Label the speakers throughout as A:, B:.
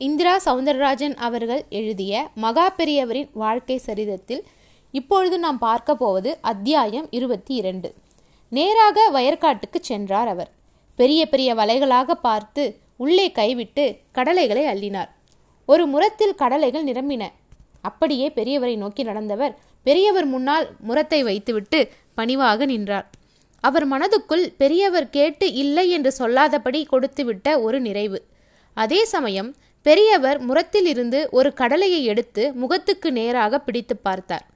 A: இந்திரா சவுந்தரராஜன் அவர்கள் எழுதிய மகா பெரியவரின் வாழ்க்கை சரிதத்தில் இப்பொழுது நாம் பார்க்க போவது அத்தியாயம் இருபத்தி இரண்டு. நேராக வயற்காட்டுக்கு சென்றார் அவர். பெரிய பெரிய வலைகளாக பார்த்து உள்ளே கைவிட்டு கடலைகளை அள்ளினார். ஒரு முரத்தில் கடலைகள் நிரம்பின. அப்படியே பெரியவரை நோக்கி நடந்தவர் பெரியவர் முன்னால் முரத்தை வைத்துவிட்டு பணிவாக நின்றார். அவர் மனதுக்குள் பெரியவர் கேட்டு இல்லை என்று சொல்லாதபடி கொடுத்துவிட்ட ஒரு நிறைவு. அதே சமயம் பெரியவர் முரத்திலிருந்து ஒரு கடலையை எடுத்து முகத்துக்கு நேராக பிடித்து பார்த்தார்.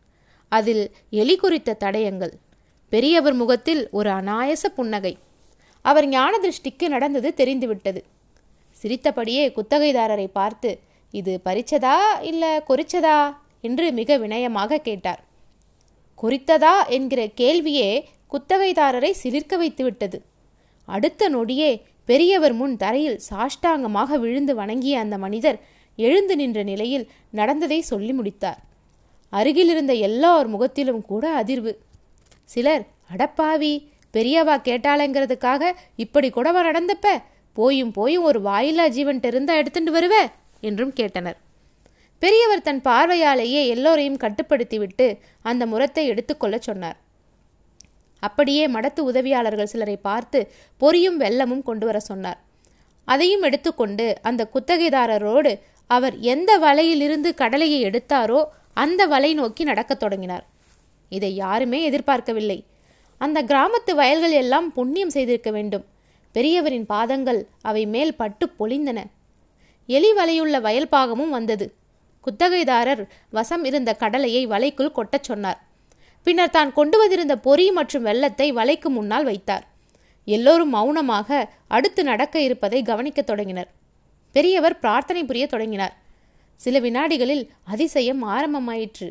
A: அதில் எலி குறித்த தடயங்கள். பெரியவர் முகத்தில் ஒரு அநாயச புன்னகை. அவர் ஞான திருஷ்டிக்கு நடந்தது தெரிந்துவிட்டது. சிரித்தபடியே குத்தகைதாரரை பார்த்து இது பறிச்சதா இல்ல கொறிச்சதா? என்று மிக வினயமாக கேட்டார். குறித்ததா? என்கிற கேள்வியே குத்தகைதாரரை சிலிர்க்க வைத்துவிட்டது. அடுத்த நொடியே பெரியவர் முன் தரையில் சாஷ்டாங்கமாக விழுந்து வணங்கிய அந்த மனிதர் எழுந்து நின்ற நிலையில் நடந்ததை சொல்லி முடித்தார். அருகிலிருந்த எல்லார் முகத்திலும் கூட அதிர்வு. சிலர் அடப்பாவி பெரியவா கேட்டாளங்கிறதுக்காக இப்படி கூடவா நடந்தப்ப? போயும் போயும் ஒரு வாயிலா ஜீவன்ட்டு இருந்தா எடுத்துட்டு வருவ? என்றும் கேட்டனர். பெரியவர் தன் பார்வையாலேயே எல்லோரையும் கட்டுப்படுத்திவிட்டு அந்த முரத்தை எடுத்துக்கொள்ளச் சொன்னார். அப்படியே மடத்து உதவியாளர்கள் சிலரை பார்த்து பொரியும் வெள்ளமும் கொண்டு வர சொன்னார். அதையும் எடுத்துக்கொண்டு அந்த குத்தகைதாரரோடு அவர் எந்த வலையிலிருந்து கடலையை எடுத்தாரோ அந்த வலை நோக்கி நடக்கத் தொடங்கினார். இதை யாருமே எதிர்பார்க்கவில்லை. அந்த கிராமத்து வயல்கள் எல்லாம் புண்ணியம் செய்திருக்க வேண்டும். பெரியவரின் பாதங்கள் அவை மேல் பட்டு பொழிந்தன. எலி வலையுள்ள வயல் பாகமும் வந்தது. குத்தகைதாரர் வசம் இருந்த கடலையை வலைக்குள் கொட்டச் சொன்னார். பின்னர் தான் கொண்டு வந்திருந்த பொறி மற்றும் வெள்ளத்தை வலைக்கு முன்னால் வைத்தார். எல்லோரும் மௌனமாக அடுத்து நடக்க இருப்பதை கவனிக்கத் தொடங்கினர். பெரியவர் பிரார்த்தனை புரிய தொடங்கினார். சில வினாடிகளில் அதிசயம் ஆரம்பமாயிற்று.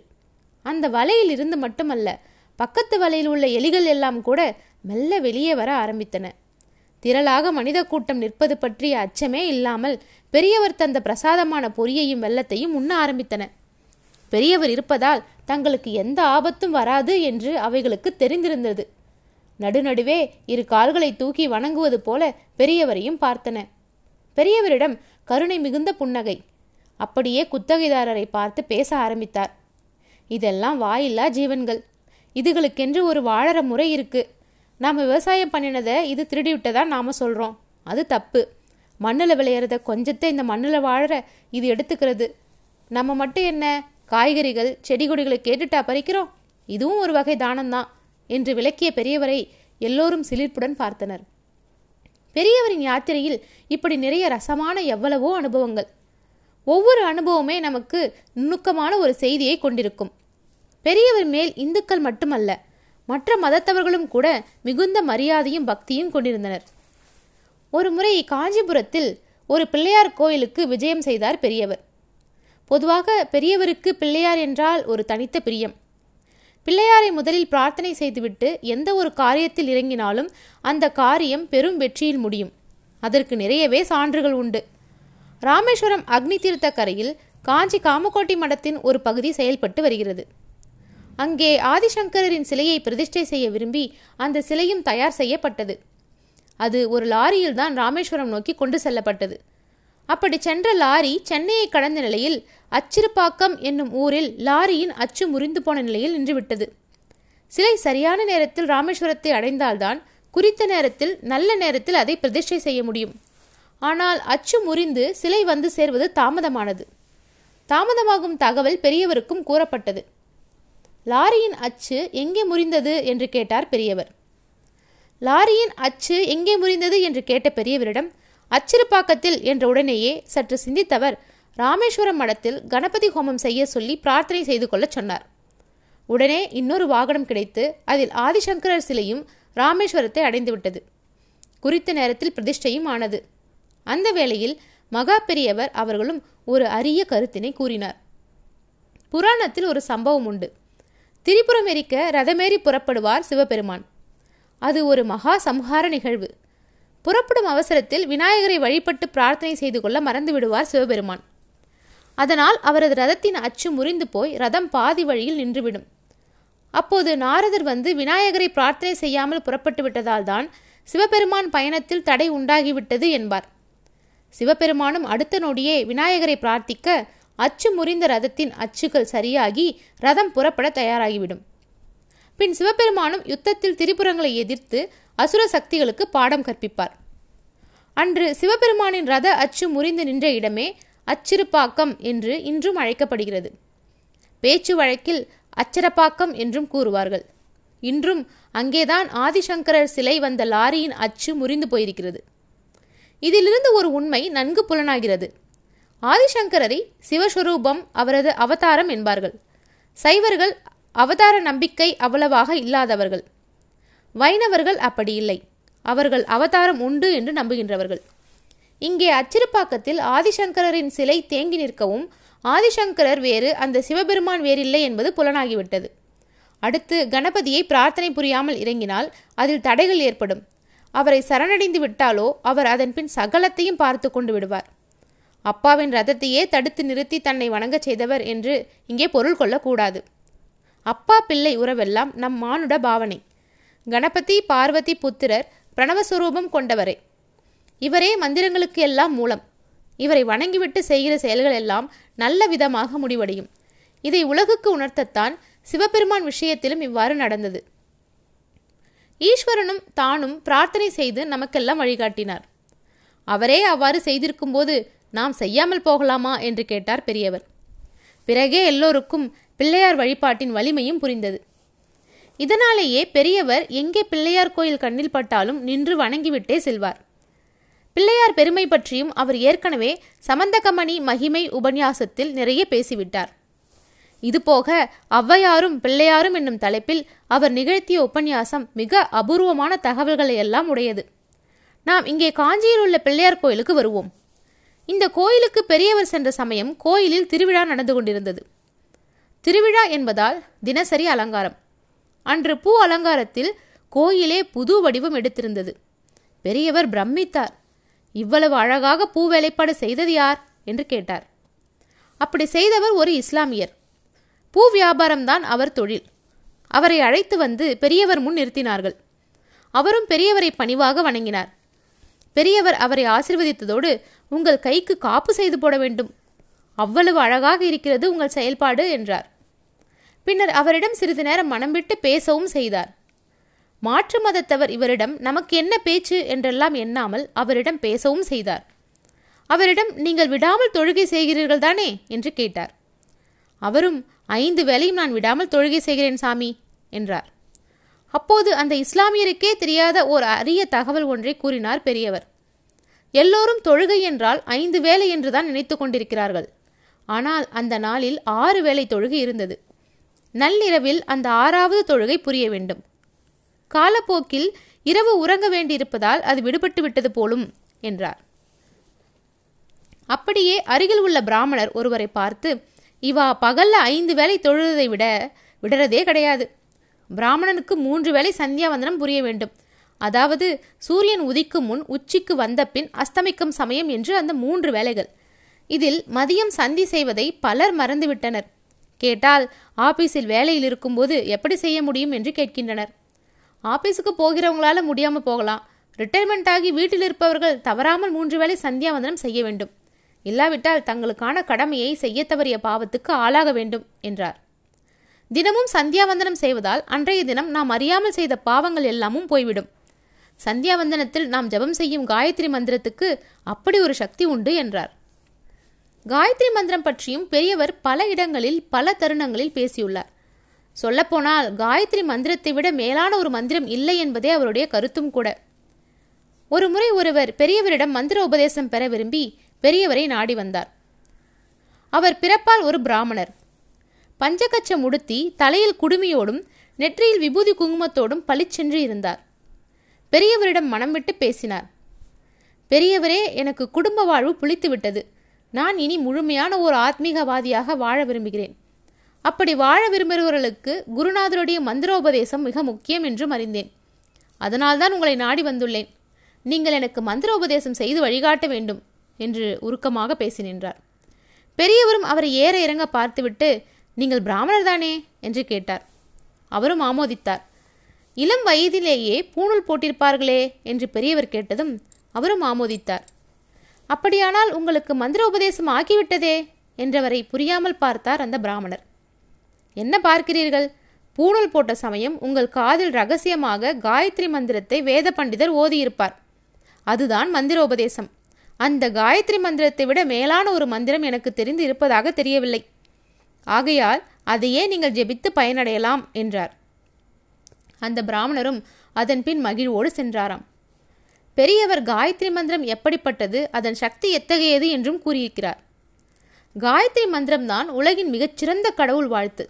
A: அந்த வலையில் இருந்து மட்டுமல்ல பக்கத்து வலையில் உள்ள எலிகள் எல்லாம் கூட மெல்ல வெளியே வர ஆரம்பித்தன. திரளாக மனித கூட்டம் நிற்பது பற்றிய அச்சமே இல்லாமல் பெரியவர் தந்த பிரசாதமான பொரியையும் வெள்ளத்தையும் உண்ண ஆரம்பித்தன. பெரியவர் இருப்பதால் தங்களுக்கு எந்த ஆபத்தும் வராது என்று அவைகளுக்கு தெரிந்திருந்தது. நடுநடுவே இரு கால்களை தூக்கி வணங்குவது போல பெரியவரையும் பார்த்தன. பெரியவரிடம் கருணை மிகுந்த புன்னகை. அப்படியே குத்தகைதாரரை பார்த்து பேச ஆரம்பித்தார். இதெல்லாம் வாயில்லா ஜீவன்கள். இதுகளுக்கென்று ஒரு வாழற முறை இருக்கு. நாம் விவசாயம் பண்ணினதை இது திருடி விட்டதா நாம சொல்றோம். அது தப்பு. மண்ணில் விளையிறத கொஞ்சத்தை இந்த மண்ணில் வாழற இது எடுத்துக்கிறது. நம்ம மட்டும் என்ன? காய்கறிகள் செடி கொடிகளை கேட்டுட்டா பறிக்கிறோம் இதுவும் ஒரு வகை தானம்தான் என்று விளக்கிய பெரியவரை எல்லோரும் சிலிர்ப்புடன் பார்த்தனர். பெரியவரின் யாத்திரையில் இப்படி நிறைய ரசமான எவ்வளவோ அனுபவங்கள். ஒவ்வொரு அனுபவமே நமக்கு நுணுக்கமான ஒரு செய்தியை கொண்டிருக்கும். பெரியவர் மேல் இந்துக்கள் மட்டுமல்ல மற்ற மதத்தவர்களும் கூட மிகுந்த மரியாதையும் பக்தியும் கொண்டிருந்தனர். ஒரு முறை காஞ்சிபுரத்தில் ஒரு பிள்ளையார் கோயிலுக்கு விஜயம் செய்தார் பெரியவர். பொதுவாக பெரியவருக்கு பிள்ளையார் என்றால் ஒரு தனித்த பிரியம். பிள்ளையாரை முதலில் பிரார்த்தனை செய்துவிட்டு எந்த ஒரு காரியத்தில் இறங்கினாலும் அந்த காரியம் பெரும் வெற்றியில் முடியும். அதற்கு நிறையவே சான்றுகள் உண்டு. ராமேஸ்வரம் அக்னி தீர்த்த கரையில் காஞ்சி காமக்கோட்டி மடத்தின் ஒரு பகுதி செயல்பட்டு வருகிறது. அங்கே ஆதிசங்கரின் சிலையை பிரதிஷ்டை செய்ய விரும்பி அந்த சிலையும் தயார் செய்யப்பட்டது. அது ஒரு லாரியில் தான் ராமேஸ்வரம் நோக்கி கொண்டு செல்லப்பட்டது. அப்படி சென்ற லாரி சென்னையை கடந்த நிலையில் அச்சிறுப்பாக்கம் என்னும் ஊரில் லாரியின் அச்சு முறிந்து போன நிலையில் நின்றுவிட்டது. சிலை சரியான நேரத்தில் ராமேஸ்வரத்தை அடைந்தால்தான் குறித்த நேரத்தில் நல்ல நேரத்தில் அதை பிரதிஷ்டை செய்ய முடியும். ஆனால் அச்சு முறிந்து சிலை வந்து சேர்வது தாமதமானது. தாமதமாகும் தகவல் பெரியவருக்கும் கூறப்பட்டது. லாரியின் அச்சு எங்கே முறிந்தது என்று கேட்டார் பெரியவர். லாரியின் அச்சு எங்கே முறிந்தது என்று கேட்ட பெரியவரிடம் அச்சிறுப்பாக்கத்தில் என்ற உடனேயே சற்று சிந்தித்தவர் ராமேஸ்வரம் மடத்தில் கணபதி ஹோமம் செய்ய சொல்லி பிரார்த்தனை செய்து கொள்ளச் சொன்னார். உடனே இன்னொரு வாகனம் கிடைத்து அதில் ஆதிசங்கரர் சிலையும் ராமேஸ்வரத்தை அடைந்துவிட்டது. குறித்த நேரத்தில் பிரதிஷ்டையும் ஆனது. அந்த வேளையில் மகா பெரியவர் அவர்களும் ஒரு அரிய கருத்தினை கூறினார். புராணத்தில் ஒரு சம்பவம் உண்டு. திரிபுரம் எரிக்க ரதமேறி புறப்படுவார் சிவபெருமான். அது ஒரு மகா சம்ஹார நிகழ்வு. புறப்படும் அவசரத்தில் விநாயகரை வழிபட்டு பிரார்த்தனை செய்து கொள்ள மறந்து விடுவார் சிவபெருமான். அதனால் அவரது ரதத்தின் அச்சு முறிந்து போய் ரதம் பாதி வழியில் நின்றுவிடும். அப்போது நாரதர் வந்து விநாயகரை பிரார்த்தனை செய்யாமல் புறப்பட்டு விட்டதால் தான் சிவபெருமான் பயணத்தில் தடை உண்டாகிவிட்டது என்பார். சிவபெருமானும் அடுத்த நொடியே விநாயகரை பிரார்த்திக்க அச்சு முறிந்த ரதத்தின் அச்சுகள் சரியாகி ரதம் புறப்பட தயாராகிவிடும். பின் சிவபெருமானும் யுத்தத்தில் திரிபுரங்களை எதிர்த்து அசுர சக்திகளுக்கு பாடம் கற்பிப்பார். அன்று சிவபெருமானின் ரத அச்சு முறிந்து நின்ற இடமே அச்சிறுப்பாக்கம் என்று இன்றும் அழைக்கப்படுகிறது. பேச்சு வழக்கில் அச்சரப்பாக்கம் என்றும் கூறுவார்கள். இன்றும் அங்கேதான் ஆதிசங்கரர் சிலை வந்த லாரியின் அச்சு முறிந்து போயிருக்கிறது. இதிலிருந்து ஒரு உண்மை நன்கு புலனாகிறது. ஆதிசங்கரரை சிவஸ்வரூபம் அவரது அவதாரம் என்பார்கள். சைவர்கள் அவதார நம்பிக்கை அவ்வளவாக இல்லாதவர்கள். வைணவர்கள் அப்படி இல்லை. அவர்கள் அவதாரம் உண்டு என்று நம்புகின்றவர்கள். இங்கே அச்சிறுப்பாக்கத்தில் ஆதிசங்கரரின் சிலை தேங்கி நிற்கவும் ஆதிசங்கரர் வேறு அந்த சிவபெருமான் வேறில்லை என்பது புலனாகிவிட்டது. அடுத்து கணபதியை பிரார்த்தனை புரியாமல் இறங்கினால் அதில் தடைகள் ஏற்படும். அவரை சரணடைந்து விட்டாலோ அவர் அதன்பின் சகலத்தையும் பார்த்து கொண்டு விடுவார். அப்பாவின் ரதத்தையே தடுத்து நிறுத்தி தன்னை வணங்கச் செய்தவர் என்று இங்கே பொருள் கொள்ளக்கூடாது. அப்பா பிள்ளை உறவெல்லாம் நம் மானுட பாவனை. கணபதி பார்வதி புத்திரர் பிரணவஸ்வரூபம் கொண்டவரே. இவரே மந்திரங்களுக்கு எல்லாம் மூலம். இவரை வணங்கிவிட்டு செய்கிற செயல்கள் எல்லாம் நல்ல விதமாக முடிவடையும். இதை உலகுக்கு உணர்த்தத்தான் சிவபெருமான் விஷயத்திலும் இவ்வாறு நடந்தது. ஈஸ்வரனும் தானும் பிரார்த்தனை செய்து நமக்கெல்லாம் வழிகாட்டினார். அவரே அவ்வாறு செய்திருக்கும்போது நாம் செய்யாமல் போகலாமா என்று கேட்டார் பெரியவர். பிறகே எல்லோருக்கும் பிள்ளையார் வழிபாட்டின் வலிமையும் புரிந்தது. இதனாலேயே பெரியவர் எங்கே பிள்ளையார் கோயில் கண்ணில் பட்டாலும் நின்று வணங்கிவிட்டே செல்வார். பிள்ளையார் பெருமை பற்றியும் அவர் ஏற்கனவே சமந்தகமணி மகிமை உபன்யாசத்தில் நிறைய பேசிவிட்டார். இதுபோக ஔவையாரும் பிள்ளையாரும் என்னும் தலைப்பில் அவர் நிகழ்த்திய உபன்யாசம் மிக அபூர்வமான தகவல்களை எல்லாம் உடையது. நாம் இங்கே காஞ்சியில் உள்ள பிள்ளையார் கோயிலுக்கு வருவோம். இந்த கோயிலுக்கு பெரியவர் சென்ற சமயம் கோயிலில் திருவிழா நடந்து கொண்டிருந்தது. திருவிழா என்பதால் தினசரி அலங்காரம். அன்று பூ அலங்காரத்தில் கோயிலே புது வடிவம் எடுத்திருந்தது. பெரியவர் பிரமித்தார். இவ்வளவு அழகாக பூ வேலைப்பாடு செய்தது யார்? என்று கேட்டார். அப்படி செய்தவர் ஒரு இஸ்லாமியர். பூ வியாபாரம்தான் அவர் தொழில். அவரை அழைத்து வந்து பெரியவர் முன் நிறுத்தினார்கள். அவரும் பெரியவரை பணிவாக வணங்கினார். பெரியவர் அவரை ஆசிர்வதித்ததோடு உங்கள் கைக்கு காப்பு செய்து போட வேண்டும். அவ்வளவு அழகாக இருக்கிறது உங்கள் செயல்பாடு என்றார். பின்னர் அவரிடம் சிறிது நேரம் மனம் விட்டு பேசவும் செய்தார். மாற்று மதத்தவர் இவரிடம் நமக்கு என்ன பேச்சு? என்றெல்லாம் எண்ணாமல் அவரிடம் பேசவும் செய்தார். அவரிடம் நீங்கள் விடாமல் தொழுகை செய்கிறீர்கள் தானே? என்று கேட்டார். அவரும் ஐந்து வேளையும் நான் விடாமல் தொழுகை செய்கிறேன் சாமி என்றார். அப்போது அந்த இஸ்லாமியருக்கே தெரியாத ஓர் அரிய தகவல் ஒன்றை கூறினார் பெரியவர். எல்லோரும் தொழுகை என்றால் ஐந்து வேலை என்றுதான் நினைத்து கொண்டிருக்கிறார்கள். ஆனால் அந்த நாளில் ஆறு வேலை தொழுகை இருந்தது. நள்ளிரவில் அந்த ஆறாவது தொழுகை புரிய வேண்டும். காலப்போக்கில் இரவு உறங்க வேண்டியிருப்பதால் அது விடுபட்டு விட்டது போலும் என்றார். அப்படியே அருகில் உள்ள பிராமணர் ஒருவரை பார்த்து இவா பகல்ல ஐந்து வேளை தொழுவதை விட விடுறதே கிடையாது. பிராமணனுக்கு மூன்று வேளை சந்தியாவந்தனம் புரிய வேண்டும். அதாவது சூரியன் உதிக்கும் முன் உச்சிக்கு வந்த பின் அஸ்தமிக்கும் சமயம் என்று அந்த மூன்று வேலைகள் இதில் மதியம் சந்தி செய்வதை பலர் மறந்துவிட்டனர். கேட்டால் ஆபீஸில் வேலையில் இருக்கும்போது எப்படி செய்ய முடியும்? என்று கேட்கின்றனர். ஆபீஸுக்கு போகிறவங்களால முடியாமல் போகலாம். ரிட்டையர்மெண்ட் ஆகி வீட்டில் இருப்பவர்கள் தவறாமல் மூன்று வேளை சந்தியாவந்தனம் செய்ய வேண்டும். இல்லாவிட்டால் தங்களுக்கான கடமையை செய்ய தவறிய பாவத்துக்கு ஆளாக வேண்டும் என்றார். தினமும் சந்தியாவந்தனம் செய்வதால் அன்றைய தினம் நாம் அறியாமல் செய்த பாவங்கள் எல்லாமும் போய்விடும். சந்தியாவந்தனத்தில் நாம் ஜெபம் செய்யும் காயத்ரி மந்திரத்துக்கு அப்படி ஒரு சக்தி உண்டு என்றார். காயத்ரி மந்திரம் பற்றியும் பெரியவர் பல இடங்களில் பல தருணங்களில் பேசியுள்ளார். சொல்லப்போனால் காயத்ரி மந்திரத்தை விட மேலான ஒரு மந்திரம் இல்லை என்பதே அவருடைய கருத்தும் கூட. ஒரு முறை ஒருவர் பெரியவரிடம் மந்திர உபதேசம் பெற விரும்பி பெரியவரை நாடி வந்தார். அவர் பிறப்பால் ஒரு பிராமணர். பஞ்சகச்சம் உடுத்தி தலையில் குடுமியோடும் நெற்றியில் விபூதி குங்குமத்தோடும் பளிச்சென்று இருந்தார். பெரியவரிடம் மனம் விட்டு பேசினார். பெரியவரே எனக்கு குடும்ப வாழ்வு புளித்து விட்டது நான் இனி முழுமையான ஒரு ஆத்மீகவாதியாக வாழ விரும்புகிறேன். அப்படி வாழ விரும்புகிறவர்களுக்கு குருநாதருடைய மந்திரோபதேசம் மிக முக்கியம் என்றும் அறிந்தேன். அதனால்தான் உங்களை நாடி வந்துள்ளேன். நீங்கள் எனக்கு மந்திரோபதேசம் செய்து வழிகாட்ட வேண்டும் என்று உருக்கமாக பேசி நின்றார். பெரியவரும் அவரை ஏற இறங்க பார்த்துவிட்டு நீங்கள் பிராமணர் தானே? என்று கேட்டார். அவரும் ஆமோதித்தார். இளம் வயதிலேயே பூணூல் போட்டிருப்பார்களே என்று பெரியவர் கேட்டதும் அவரும் ஆமோதித்தார். அப்படியானால் உங்களுக்கு மந்திர உபதேசம் ஆகிவிட்டதே என்றவரை புரியாமல் பார்த்தார் அந்த பிராமணர். என்ன பார்க்கிறீர்கள்? பூணூல் போட்ட சமயம் உங்கள் காதில் ரகசியமாக காயத்ரி மந்திரத்தை வேத பண்டிதர் ஓதியிருப்பார். அதுதான் மந்திர உபதேசம் அந்த காயத்ரி மந்திரத்தை விட மேலான ஒரு மந்திரம் எனக்கு தெரிந்து இருப்பதாக தெரியவில்லை. ஆகையால் அதையே நீங்கள் ஜெபித்து பயனடையலாம் என்றார். அந்த பிராமணரும் அதன் பின் மகிழ்வோடு சென்றாராம். பெரியவர் காயத்ரி மந்திரம் எப்படிப்பட்டது? அதன் சக்தி எத்தகையது என்றும் கூறியிருக்கிறார். காயத்ரி மந்திரம் தான் உலகின் மிகச்சிறந்த கடவுள் வாழ்த்து.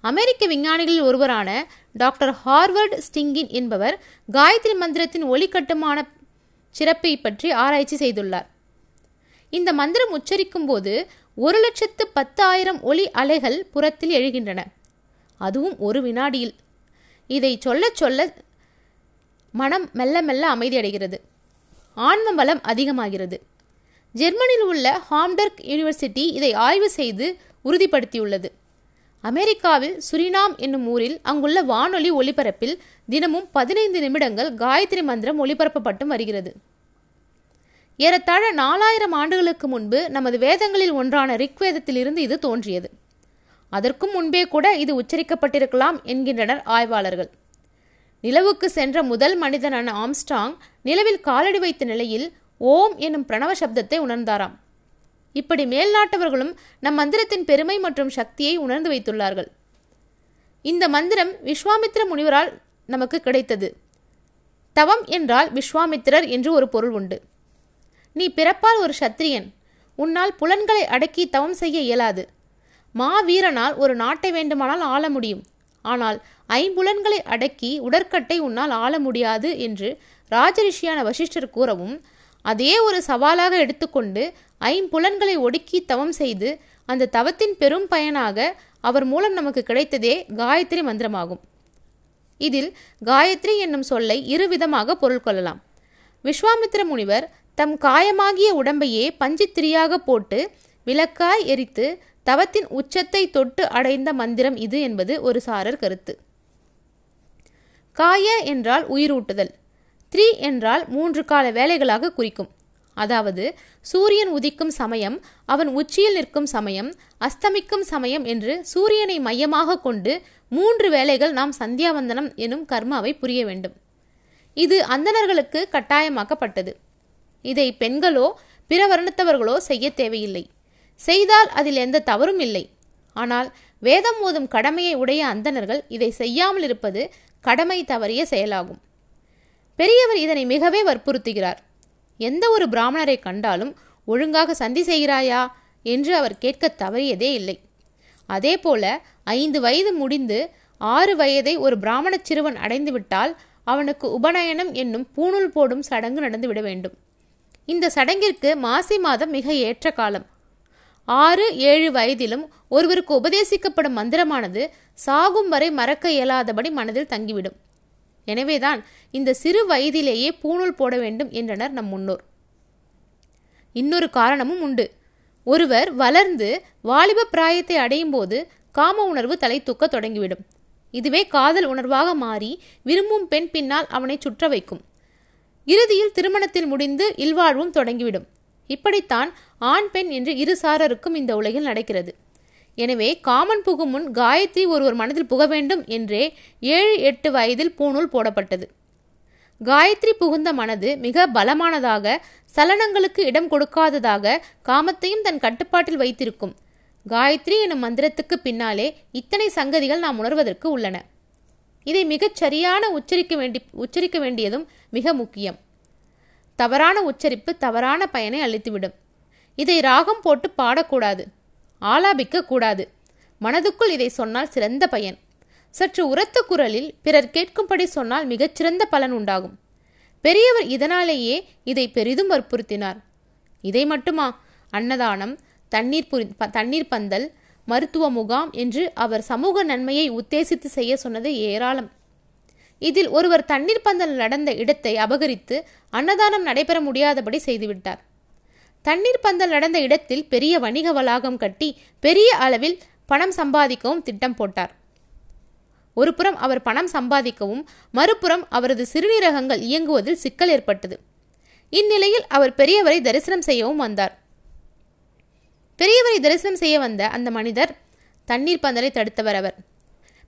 A: அமெரிக்க விஞ்ஞானிகளில் ஒருவரான டாக்டர் ஹார்வர்ட் ஸ்டிங்கின் என்பவர் காயத்ரி மந்திரத்தின் ஒளி கட்டுமான சிறப்பை பற்றி ஆராய்ச்சி செய்துள்ளார். இந்த மந்திரம் உச்சரிக்கும் போது ஒரு லட்சத்து பத்தாயிரம் ஒளி அலைகள் புறத்தில் எழுகின்றன. அதுவும் ஒரு வினாடியில். இதை சொல்ல சொல்ல மனம் மெல்ல மெல்ல அமைதியடைகிறது ஆன்ம பலம் அதிகமாகிறது. ஜெர்மனியில் உள்ள ஹாம்டர்க் யூனிவர்சிட்டி இதை ஆய்வு செய்து உறுதிப்படுத்தியுள்ளது. அமெரிக்காவில் சுரினாம் என்னும் ஊரில் அங்குள்ள வானொலி ஒளிபரப்பில் தினமும் பதினைந்து நிமிடங்கள் காயத்ரி மந்திரம் ஒளிபரப்பப்பட்டு வருகிறது. ஏறத்தாழ நாலாயிரம் ஆண்டுகளுக்கு முன்பு நமது வேதங்களில் ஒன்றான ரிக்வேதத்திலிருந்து இது தோன்றியது. அதற்கும் முன்பே கூட இது உச்சரிக்கப்பட்டிருக்கலாம் என்கின்றனர் ஆய்வாளர்கள். நிலவுக்கு சென்ற முதல் மனிதனான ஆம்ஸ்டாங் நிலவில் காலடி வைத்த நிலையில் ஓம் எனும் பிரணவ சப்தத்தை உணர்ந்தாராம். இப்படி மேல்நாட்டவர்களும் நம் மந்திரத்தின் பெருமை மற்றும் சக்தியை உணர்ந்து வைத்துள்ளார்கள். இந்த மந்திரம் விஸ்வாமித்திர முனிவரால் நமக்கு கிடைத்தது. தவம் என்றால் விஸ்வாமித்திரர் என்று ஒரு பொருள் உண்டு. நீ பிறப்பால் ஒரு சத்திரியன். உன்னால் புலன்களை அடக்கி தவம் செய்ய இயலாது. மாவீரனால் ஒரு நாட்டை வேண்டுமானால் ஆள முடியும். ஆனால் ஐம்புலன்களை அடக்கி உடற்கட்டை உன்னால் ஆள முடியாது என்று ராஜரிஷியான வசிஷ்டர் கூறவும் அதே ஒரு சவாலாக எடுத்துக்கொண்டு ஐம்புலன்களை ஒடுக்கி தவம் செய்து அந்த தவத்தின் பெரும் பயனாக அவர் மூலம் நமக்கு கிடைத்ததே காயத்ரி மந்திரமாகும். இதில் காயத்ரி என்னும் சொல்லை இருவிதமாக பொருள் கொள்ளலாம். விஸ்வாமித்திர முனிவர் தம் காயமாகிய உடம்பையே பஞ்சித்திரியாக போட்டு விளக்காய் எரித்து தவத்தின் உச்சத்தை தொட்டு அடைந்த மந்திரம் இது என்பது ஒரு சாரர் கருத்து. காய என்றால் உயிரூட்டுதல் த்ரீ என்றால் மூன்று கால வேலைகளாக குறிக்கும். அதாவது சூரியன் உதிக்கும் சமயம் அவன் உச்சியில் நிற்கும் சமயம் அஸ்தமிக்கும் சமயம் என்று சூரியனை மையமாக கொண்டு மூன்று வேலைகள் நாம் சந்தியாவந்தனம் எனும் கர்மாவை புரிய வேண்டும். இது அந்தணர்களுக்கு கட்டாயமாக்கப்பட்டது. இதை பெண்களோ பிற வருணத்தவர்களோ செய்ய தேவையில்லை. செய்தால் அதில் எந்த தவறும் இல்லை. ஆனால் வேதம் ஓதும் கடமையை உடைய அந்தணர்கள் இதை செய்யாமல் இருப்பது கடமை தவறிய செயலாகும். பெரியவர் இதனை மிகவே வற்புறுத்துகிறார். எந்த ஒரு பிராமணரை கண்டாலும் ஒழுங்காக சந்தி செய்கிறாயா என்று அவர் கேட்க தவறியதே இல்லை. அதேபோல ஐந்து வயது முடிந்து ஆறு வயதை ஒரு பிராமணச் சிறுவன் அடைந்துவிட்டால் அவனுக்கு உபநயனம் என்னும் பூணூல் போடும் சடங்கு நடந்துவிட வேண்டும். இந்த சடங்கிற்கு மாசி மாதம் மிக ஏற்ற காலம். ஆறு ஏழு வயதிலும் ஒருவருக்கு உபதேசிக்கப்படும் மந்திரமானது சாகும் வரை மறக்க இயலாதபடி மனதில் தங்கிவிடும். எனவேதான் இந்த சிறு வயதிலேயே பூணூல் போட வேண்டும் என்றனர் நம் முன்னோர். இன்னொரு காரணமும் உண்டு. ஒருவர் வளர்ந்து வாலிப பிராயத்தை அடையும் போது காம உணர்வு தலை தூக்க தொடங்கிவிடும். இதுவே காதல் உணர்வாக மாறி விரும்பும் பெண் பின்னால் அவனை சுற்ற வைக்கும் இறுதியில் திருமணத்தில் முடிந்து இல்வாழ்வும் தொடங்கிவிடும். இப்படித்தான் ஆண் பெண் என்று இரு சாரருக்கும் இந்த உலகில் நடக்கிறது. எனவே காமன் புகும் முன் காயத்ரி ஒருவர் மனதில் புக வேண்டும் என்றே ஏழு எட்டு வயதில் பூணூல் போடப்பட்டது. காயத்ரி புகுந்த மனது மிக பலமானதாக சலனங்களுக்கு இடம் கொடுக்காததாக காமத்தையும் தன் கட்டுப்பாட்டில் வைத்திருக்கும். காயத்ரி எனும் மந்திரத்துக்கு பின்னாலே இத்தனை சங்கதிகள் நாம் உணர்வதற்கு உள்ளன. இதை மிகச் சரியான உச்சரிக்க வேண்டி உச்சரிக்க வேண்டியதும் மிக முக்கியம். தவறான உச்சரிப்பு தவறான பயனை அளித்துவிடும் இதை ராகம் போட்டு பாடக்கூடாது. ஆலாபிக்க கூடாது. மனதுக்குள் இதை சொன்னால் சிறந்த பயன். சற்று உரத்த குரலில் பிறர் கேட்கும்படி சொன்னால் மிகச்சிறந்த பலன் உண்டாகும். பெரியவர் இதனாலேயே இதை பெரிதும் வற்புறுத்தினார். இதை மட்டுமா? அன்னதானம் தண்ணீர் புரி தண்ணீர் பந்தல் மருத்துவ முகாம் என்று அவர் சமூக நன்மையை உத்தேசித்து செய்ய சொன்னது ஏராளம். இதில் ஒருவர் தண்ணீர் பந்தல் நடந்த இடத்தை அபகரித்து அன்னதானம் நடைபெற முடியாதபடி செய்துவிட்டார். தண்ணீர் பந்தல் நடந்த இடத்தில் பெரிய வணிக வளாகம் கட்டி பெரிய அளவில் பணம் சம்பாதிக்கவும் திட்டம் போட்டார். ஒருபுறம் அவர் பணம் சம்பாதிக்கவும் மறுபுறம் அவரது சிறுநீரகங்கள் இயங்குவதில் சிக்கல் ஏற்பட்டது. இந்நிலையில் அவர் பெரியவரை தரிசனம் செய்யவும் வந்தார். பெரியவரை தரிசனம் செய்ய வந்த அந்த மனிதர் தண்ணீர் பந்தலை தடுத்தவர் அவர்.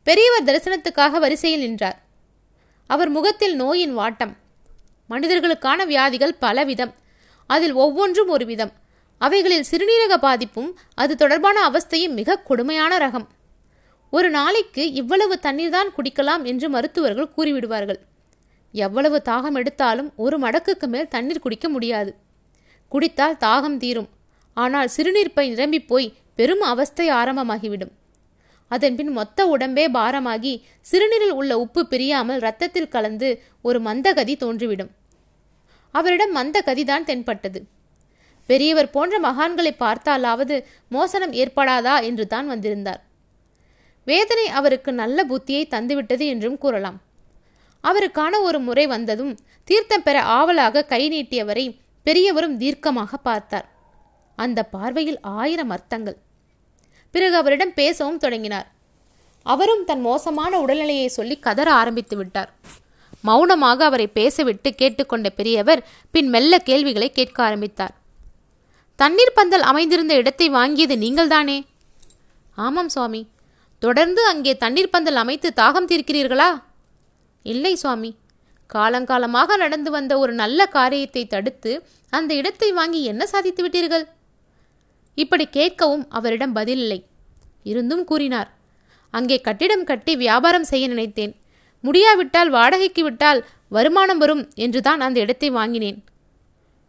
A: பெரியவர் தரிசனத்துக்காக வரிசையில் நின்றார். அவர் முகத்தில் நோயின் வாட்டம். மனிதர்களுக்கான வியாதிகள் பலவிதம். அதில் ஒவ்வொன்றும் ஒரு விதம் அவைகளில் சிறுநீரக பாதிப்பும் அது தொடர்பான அவஸ்தையும் மிக கொடுமையான ரகம். ஒரு நாளைக்கு இவ்வளவு தண்ணீர் தான் குடிக்கலாம் என்று மருத்துவர்கள் கூறிவிடுவார்கள். எவ்வளவு தாகம் எடுத்தாலும் ஒரு மடக்குக்கு மேல் தண்ணீர் குடிக்க முடியாது. குடித்தால் தாகம் தீரும். ஆனால் சிறுநீர் பை நிரம்பி போய் பெரும் அவஸ்தை ஆரம்பமாகிவிடும். அதன்பின் மொத்த உடம்பே பாரமாகி சிறுநீரில் உள்ள உப்பு பிரியாமல் இரத்தத்தில் கலந்து ஒரு மந்தகதி தோன்றிவிடும். அவரிடம் மந்த கதிதான் தென்பட்டது. பெரியவர் போன்ற மகான்களை பார்த்தாலாவது மோசனம் ஏற்படாதா என்று தான் வந்திருந்தார். வேதனை அவருக்கு நல்ல புத்தியை தந்துவிட்டது என்றும் கூறலாம். அவருக்கான ஒரு முறை வந்ததும் தீர்த்தம் பெற ஆவலாக கை நீட்டியவரை பெரியவரும் தீர்க்கமாக பார்த்தார். அந்த பார்வையில் ஆயிரம் அர்த்தங்கள். பிறகு அவரிடம் பேசவும் தொடங்கினார். அவரும் தன் மோசமான உடல்நிலையை சொல்லி கதற ஆரம்பித்து விட்டார். மௌனமாக அவரை பேசவிட்டு கேட்டுக்கொண்ட பெரியவர் பின் மெல்ல கேள்விகளை கேட்க ஆரம்பித்தார். தண்ணீர் பந்தல் அமைந்திருந்த இடத்தை வாங்கியது நீங்கள்தானே? ஆமாம் சுவாமி. தொடர்ந்து அங்கே தண்ணீர் பந்தல் அமைத்து தாகம் தீர்க்கிறீர்களா? இல்லை சுவாமி. காலங்காலமாக நடந்து வந்த ஒரு நல்ல காரியத்தை தடுத்து அந்த இடத்தை வாங்கி என்ன சாதித்து விட்டீர்கள்? இப்படி கேட்கவும் அவரிடம் பதிலில்லை. இருந்தும் கூறினார் அங்கே கட்டிடம் கட்டி வியாபாரம் செய்ய நினைத்தேன். முடியாவிட்டால் வாடகைக்கு விட்டால் வருமானம் வரும் என்றுதான் அந்த இடத்தை வாங்கினேன்.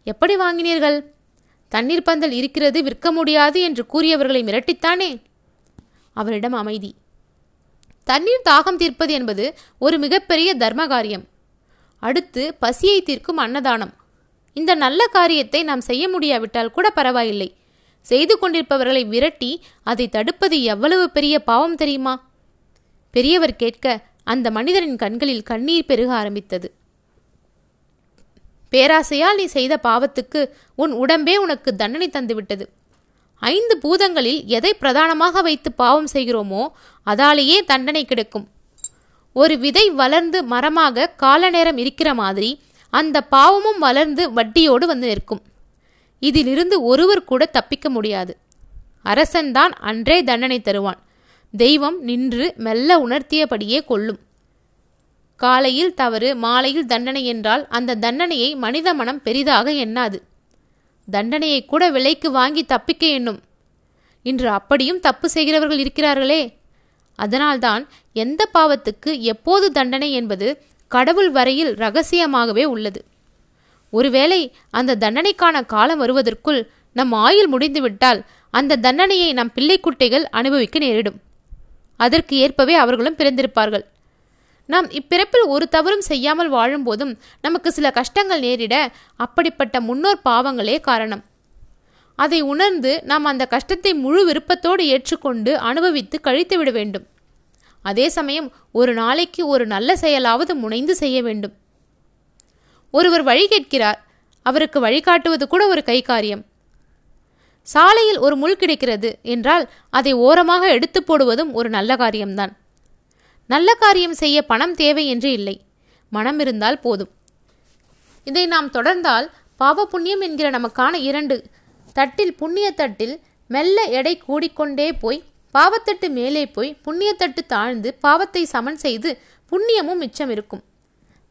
A: எப்படி வாங்கினீர்கள்? தண்ணீர் பந்தல் இருக்கிறது விற்க முடியாது என்று கூறியவர்களை மிரட்டித்தானே? அவரிடம் அமைதி. தண்ணீர் தாகம் தீர்ப்பது என்பது ஒரு மிகப்பெரிய தர்ம காரியம் அடுத்து பசியை தீர்க்கும் அன்னதானம். இந்த நல்ல காரியத்தை நாம் செய்ய முடியாவிட்டால் கூட பரவாயில்லை. செய்து கொண்டிருப்பவர்களை விரட்டி அதை தடுப்பது எவ்வளவு பெரிய பாவம் தெரியுமா? பெரியவர் கேட்க அந்த மனிதரின் கண்களில் கண்ணீர் பெருக ஆரம்பித்தது. பேராசையால் நீ செய்த பாவத்துக்கு உன் உடம்பே உனக்கு தண்டனை தந்துவிட்டது. ஐந்து பூதங்களில் எதை பிரதானமாக வைத்து பாவம் செய்கிறோமோ அதாலேயே தண்டனை கிடைக்கும். ஒரு விதை வளர்ந்து மரமாக கால நேரம் இருக்கிற மாதிரி அந்த பாவமும் வளர்ந்து வட்டியோடு வந்து நிற்கும். இதிலிருந்து ஒருவர் கூட தப்பிக்க முடியாது. அரசன்தான் அன்றே தண்டனை தருவான். தெய்வம் நின்று மெல்ல உணர்த்தியபடியே கொள்ளும் காலையில் தவறு மாலையில் தண்டனை என்றால் அந்த தண்டனையை மனித மனம் பெரிதாக எண்ணாது. தண்டனையை கூட விலைக்கு வாங்கி தப்பிக்க எண்ணும். இன்று அப்படியும் தப்பு செய்கிறவர்கள் இருக்கிறார்களே. அதனால்தான் எந்த பாவத்துக்கு எப்போது தண்டனை என்பது கடவுள் வரையில் ரகசியமாகவே உள்ளது. ஒருவேளை அந்த தண்டனைக்கான காலம் வருவதற்குள் நம் ஆயுள் முடிந்துவிட்டால் அந்த தண்டனையை நம் பிள்ளைக்குட்டைகள் அனுபவிக்க நேரிடும். அதற்கு ஏற்பவே அவர்களும் பிறந்திருப்பார்கள். நாம் இப்பிறப்பில் ஒரு தவறும் செய்யாமல் வாழும்போதும் நமக்கு சில கஷ்டங்கள் நேரிட அப்படிப்பட்ட முன்னோர் பாவங்களே காரணம். அதை உணர்ந்து நாம் அந்த கஷ்டத்தை முழு விருப்பத்தோடு ஏற்றுக்கொண்டு அனுபவித்து கழித்து விட வேண்டும். அதே சமயம் ஒரு நாளைக்கு ஒரு நல்ல செயலாவது முனைந்து செய்ய வேண்டும். ஒருவர் வழி கேட்கிறார். அவருக்கு வழிகாட்டுவது கூட ஒரு கை காரியம் சாலையில் ஒரு முள் கிடைக்கிறது என்றால் அதை ஓரமாக எடுத்து போடுவதும் ஒரு நல்ல காரியம்தான். நல்ல காரியம் செய்ய பணம் தேவை என்று இல்லை. மனம் இருந்தால் போதும். இதை நாம் தொடர்ந்தால் பாவ புண்ணியம் என்கிற நமக்கான இரண்டு தட்டில் புண்ணிய தட்டில் மெல்ல எடை கூடிக்கொண்டே போய் பாவத்தட்டு மேலே போய் புண்ணியத்தட்டு தாழ்ந்து பாவத்தை சமன் செய்து புண்ணியமும் மிச்சம் இருக்கும்.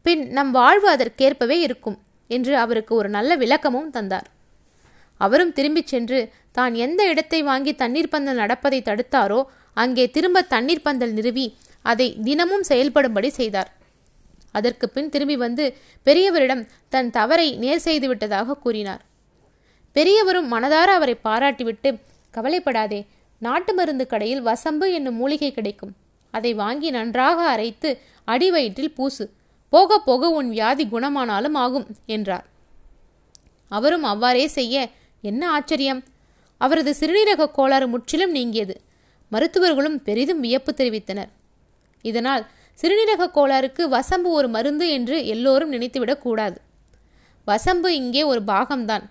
A: பின் நம் வாழ்வு அதற்கேற்பவே இருக்கும் என்று அவருக்கு ஒரு நல்ல விளக்கமும் தந்தார். அவரும் திரும்பிச் சென்று தான் எந்த இடத்தை வாங்கி தண்ணீர் பந்தல் நடப்பதை தடுத்தாரோ அங்கே திரும்ப தண்ணீர் பந்தல் நிறுவி அதை தினமும் செயல்படும்படி செய்தார். அதற்கு பின் திரும்பி வந்து பெரியவரிடம் தன் தவறை நேர் செய்து விட்டதாக கூறினார். பெரியவரும் மனதார அவரை பாராட்டிவிட்டு கவலைப்படாதே நாட்டு மருந்து கடையில் வசம்பு என்னும் மூலிகை கிடைக்கும். அதை வாங்கி நன்றாக அரைத்து அடிவயிற்றில் பூசு. போக போக உன் வியாதி குணமானாலும் ஆகும் என்றார். அவரும் அவ்வாறே செய்ய என்ன ஆச்சரியம்? அவரது சிறுநீரக கோளாறு முற்றிலும் நீங்கியது. மருத்துவர்களும் பெரிதும் வியப்பு தெரிவித்தனர். இதனால் சிறுநீரக கோளாறுக்கு வசம்பு ஒரு மருந்து என்று எல்லோரும் நினைத்துவிடக்கூடாது வசம்பு இங்கே ஒரு பாகம்தான்.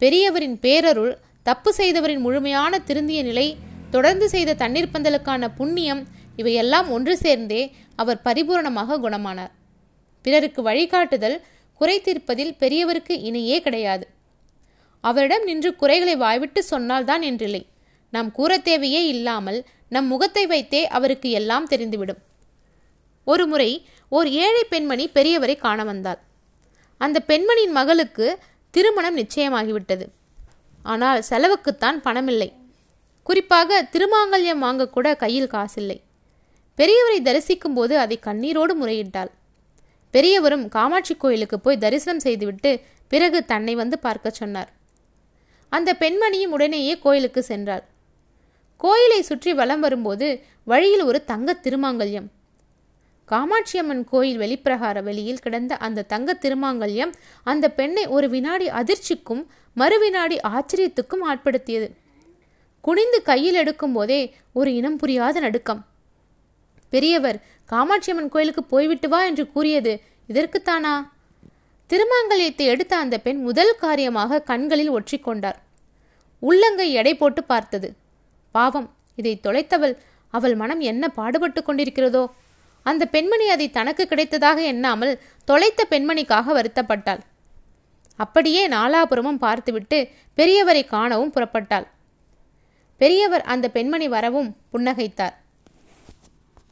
A: பெரியவரின் பேரருள் தப்பு செய்தவரின் முழுமையான திருந்திய நிலை தொடர்ந்து செய்த தண்ணீர் பந்தலுக்கான புண்ணியம் இவையெல்லாம் ஒன்று சேர்ந்தே அவர் பரிபூரணமாக குணமானார். பிறருக்கு வழிகாட்டுதல் குறை தீர்ப்பதில் பெரியவருக்கு இணையே கிடையாது. அவரிடம் நின்று குறைகளை வாய்விட்டு சொன்னால்தான் என்றில்லை. நம் கூற தேவையே இல்லாமல் நம் முகத்தை வைத்தே அவருக்கு எல்லாம் தெரிந்துவிடும். ஒரு முறை ஓர் ஏழை பெண்மணி பெரியவரை காண வந்தாள். அந்த பெண்மணியின் மகளுக்கு திருமணம் நிச்சயமாகிவிட்டது. ஆனால் செலவுக்குத்தான் பணமில்லை. குறிப்பாக திருமாங்கல்யம் வாங்கக்கூட கையில் காசில்லை. பெரியவரை தரிசிக்கும் போது அதை கண்ணீரோடு முறையிட்டாள். பெரியவரும் காமாட்சி கோயிலுக்கு போய் தரிசனம் செய்துவிட்டு பிறகு தன்னை வந்து பார்க்க சொன்னார். அந்த பெண்மணியும் உடனேயே கோயிலுக்கு சென்றாள். கோயிலை சுற்றி வலம் வரும்போது வழியில் ஒரு தங்க திருமாங்கல்யம். காமாட்சியம்மன் கோயில் வெளிப்பிரகார வெளியில் கிடந்த அந்த தங்க திருமாங்கல்யம் அந்த பெண்ணை ஒரு வினாடி அதிர்ச்சிக்கும் மறுவினாடி ஆச்சரியத்துக்கும் ஆட்படுத்தியது. குனிந்து கையில் எடுக்கும் போதே ஒரு இனம் புரியாத நடுக்கம். பெரியவர் காமாட்சியம்மன் கோயிலுக்கு போய்விட்டு வா என்று கூறியது இதற்குத்தானா? திருமாங்கல்யத்தை எடுத்த அந்த பெண் முதல் காரியமாக கண்களில் ஒற்றிக்கொண்டார். உள்ளங்கை எடை போட்டு பார்த்தது. பாவம் இதை தொலைத்தவள் அவள் மனம் என்ன பாடுபட்டு கொண்டிருக்கிறதோ? அந்த பெண்மணி அதை தனக்கு கிடைத்ததாக எண்ணாமல் தொலைத்த பெண்மணிக்காக வருத்தப்பட்டாள். அப்படியே நாலாபுரமும் பார்த்துவிட்டு பெரியவரை காணவும் புறப்பட்டாள். பெரியவர் அந்த பெண்மணி வரவும் புன்னகைத்தார்.